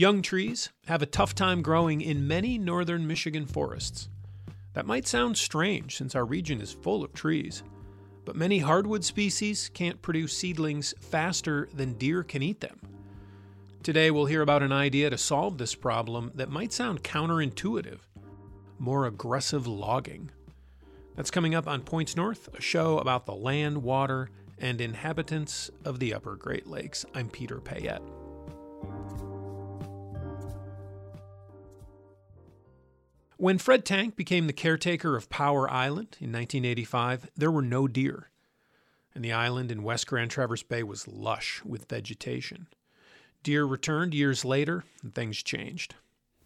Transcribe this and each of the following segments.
Young trees have a tough time growing in many northern Michigan forests. That might sound strange since our region is full of trees, but many hardwood species can't produce seedlings faster than deer can eat them. Today, we'll hear about an idea to solve this problem that might sound counterintuitive more aggressive logging. That's coming up on Points North, a show about the land, water, and inhabitants of the upper Great Lakes. I'm Peter Payette. When Fred Tank became the caretaker of Power Island in 1985, there were no deer, and the island in West Grand Traverse Bay was lush with vegetation. Deer returned years later, and things changed.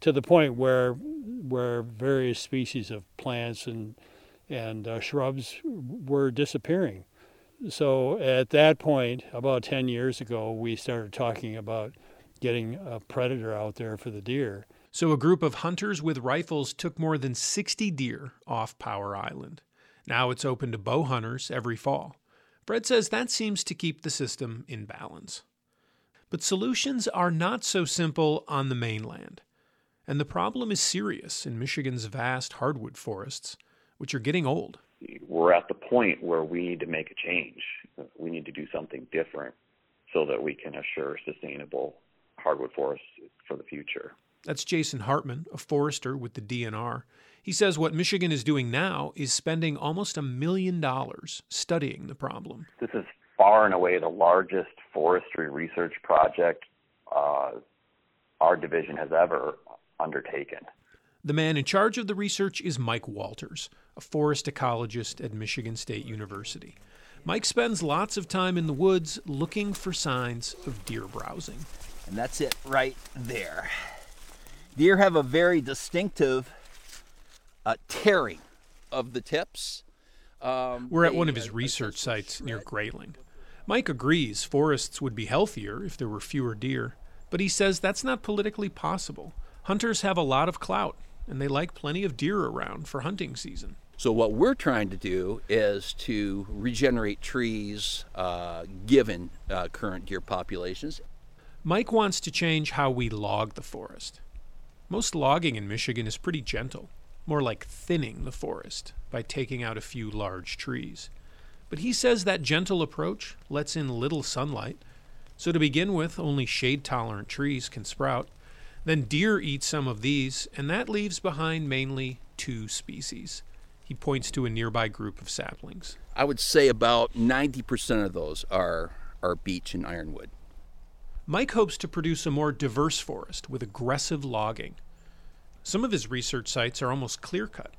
To the point where, where various species of plants and, and uh, shrubs were disappearing. So at that point, about 10 years ago, we started talking about getting a predator out there for the deer. So, a group of hunters with rifles took more than 60 deer off Power Island. Now it's open to bow hunters every fall. Fred says that seems to keep the system in balance. But solutions are not so simple on the mainland. And the problem is serious in Michigan's vast hardwood forests, which are getting old. We're at the point where we need to make a change. We need to do something different so that we can assure sustainable hardwood forests for the future. That's Jason Hartman, a forester with the DNR. He says what Michigan is doing now is spending almost a million dollars studying the problem. This is far and away the largest forestry research project uh, our division has ever undertaken. The man in charge of the research is Mike Walters, a forest ecologist at Michigan State University. Mike spends lots of time in the woods looking for signs of deer browsing. And that's it right there. Deer have a very distinctive uh, tearing of the tips. Um, We're at one of his research sites near Grayling. Mike agrees forests would be healthier if there were fewer deer, but he says that's not politically possible. Hunters have a lot of clout, and they like plenty of deer around for hunting season. So, what we're trying to do is to regenerate trees uh, given uh, current deer populations. Mike wants to change how we log the forest. Most logging in Michigan is pretty gentle, more like thinning the forest by taking out a few large trees. But he says that gentle approach lets in little sunlight, so to begin with, only shade tolerant trees can sprout. Then deer eat some of these, and that leaves behind mainly two species. He points to a nearby group of saplings. I would say about 90% of those are, are beech and ironwood. Mike hopes to produce a more diverse forest with aggressive logging. Some of his research sites are almost clear cut.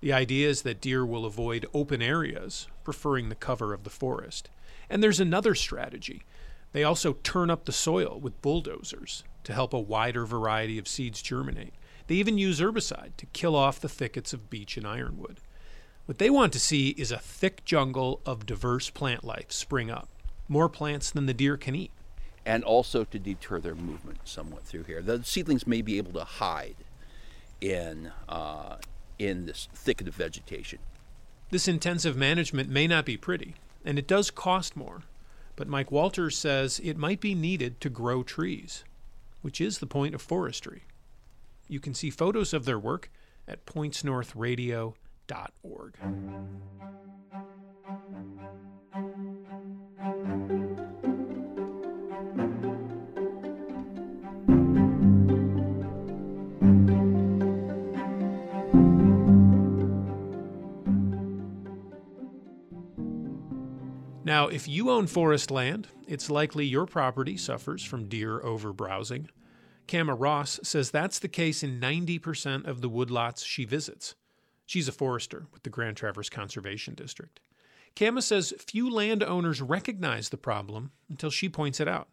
The idea is that deer will avoid open areas, preferring the cover of the forest. And there's another strategy. They also turn up the soil with bulldozers to help a wider variety of seeds germinate. They even use herbicide to kill off the thickets of beech and ironwood. What they want to see is a thick jungle of diverse plant life spring up, more plants than the deer can eat and also to deter their movement somewhat through here. The seedlings may be able to hide in uh, in this thicket of vegetation. This intensive management may not be pretty, and it does cost more. But Mike Walters says it might be needed to grow trees, which is the point of forestry. You can see photos of their work at pointsnorthradio.org. Now, if you own forest land, it's likely your property suffers from deer overbrowsing. Kama Ross says that's the case in 90% of the woodlots she visits. She's a forester with the Grand Traverse Conservation District. Kama says few landowners recognize the problem until she points it out.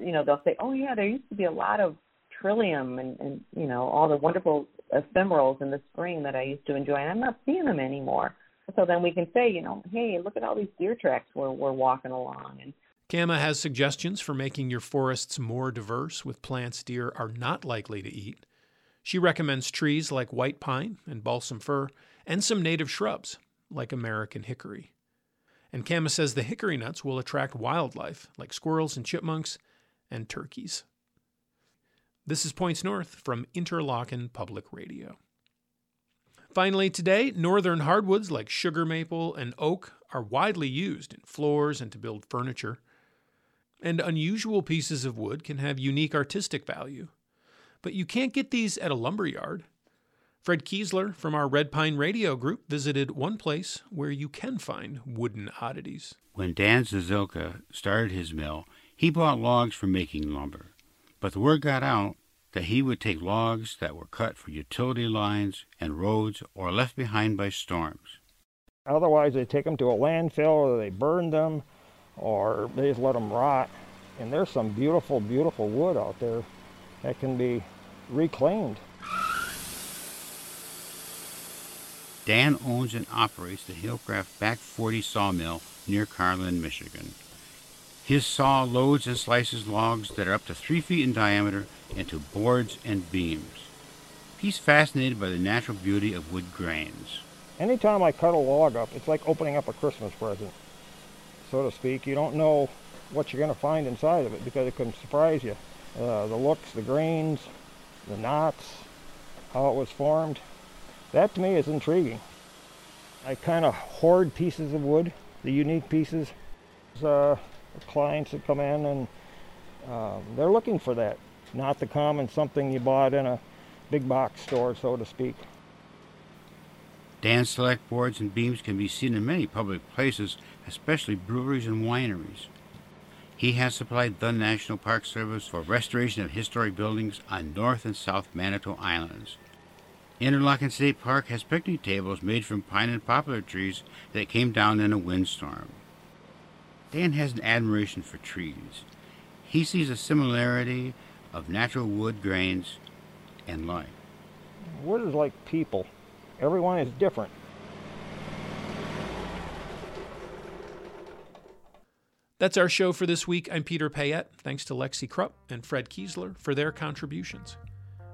You know, they'll say, oh, yeah, there used to be a lot of trillium and, and you know, all the wonderful ephemerals in the spring that I used to enjoy, and I'm not seeing them anymore so then we can say, you know, hey, look at all these deer tracks we're, we're walking along. And Kama has suggestions for making your forests more diverse with plants deer are not likely to eat. She recommends trees like white pine and balsam fir, and some native shrubs like American hickory. And Kama says the hickory nuts will attract wildlife like squirrels and chipmunks and turkeys. This is Points North from Interlochen Public Radio. Finally, today, northern hardwoods like sugar maple and oak are widely used in floors and to build furniture. And unusual pieces of wood can have unique artistic value. But you can't get these at a lumber yard. Fred Kiesler from our Red Pine Radio group visited one place where you can find wooden oddities. When Dan Zazilka started his mill, he bought logs for making lumber. But the word got out that he would take logs that were cut for utility lines and roads or left behind by storms. Otherwise, they take them to a landfill or they burn them or they just let them rot. And there's some beautiful, beautiful wood out there that can be reclaimed. Dan owns and operates the Hillcraft Back 40 sawmill near Karlin, Michigan. His saw loads and slices logs that are up to three feet in diameter into boards and beams. He's fascinated by the natural beauty of wood grains. Anytime I cut a log up, it's like opening up a Christmas present, so to speak. You don't know what you're going to find inside of it because it can surprise you. Uh, the looks, the grains, the knots, how it was formed. That to me is intriguing. I kind of hoard pieces of wood, the unique pieces. Uh, clients that come in and um, they're looking for that, not the common something you bought in a big box store, so to speak. Dan Select boards and beams can be seen in many public places, especially breweries and wineries. He has supplied the National Park Service for restoration of historic buildings on North and South Manitou Islands. Interlochen State Park has picnic tables made from pine and poplar trees that came down in a windstorm. Dan has an admiration for trees. He sees a similarity of natural wood grains and life. Wood is like people. Everyone is different. That's our show for this week. I'm Peter Payette. Thanks to Lexi Krupp and Fred Kiesler for their contributions.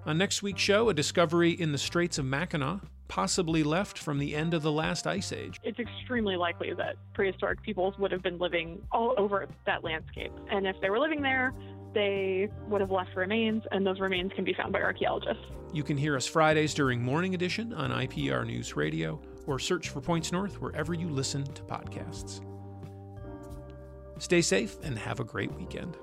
On next week's show, a discovery in the Straits of Mackinac, possibly left from the end of the last ice age. It's extremely likely that prehistoric peoples would have been living all over that landscape. And if they were living there, they would have left remains, and those remains can be found by archaeologists. You can hear us Fridays during Morning Edition on IPR News Radio, or search for Points North wherever you listen to podcasts. Stay safe and have a great weekend.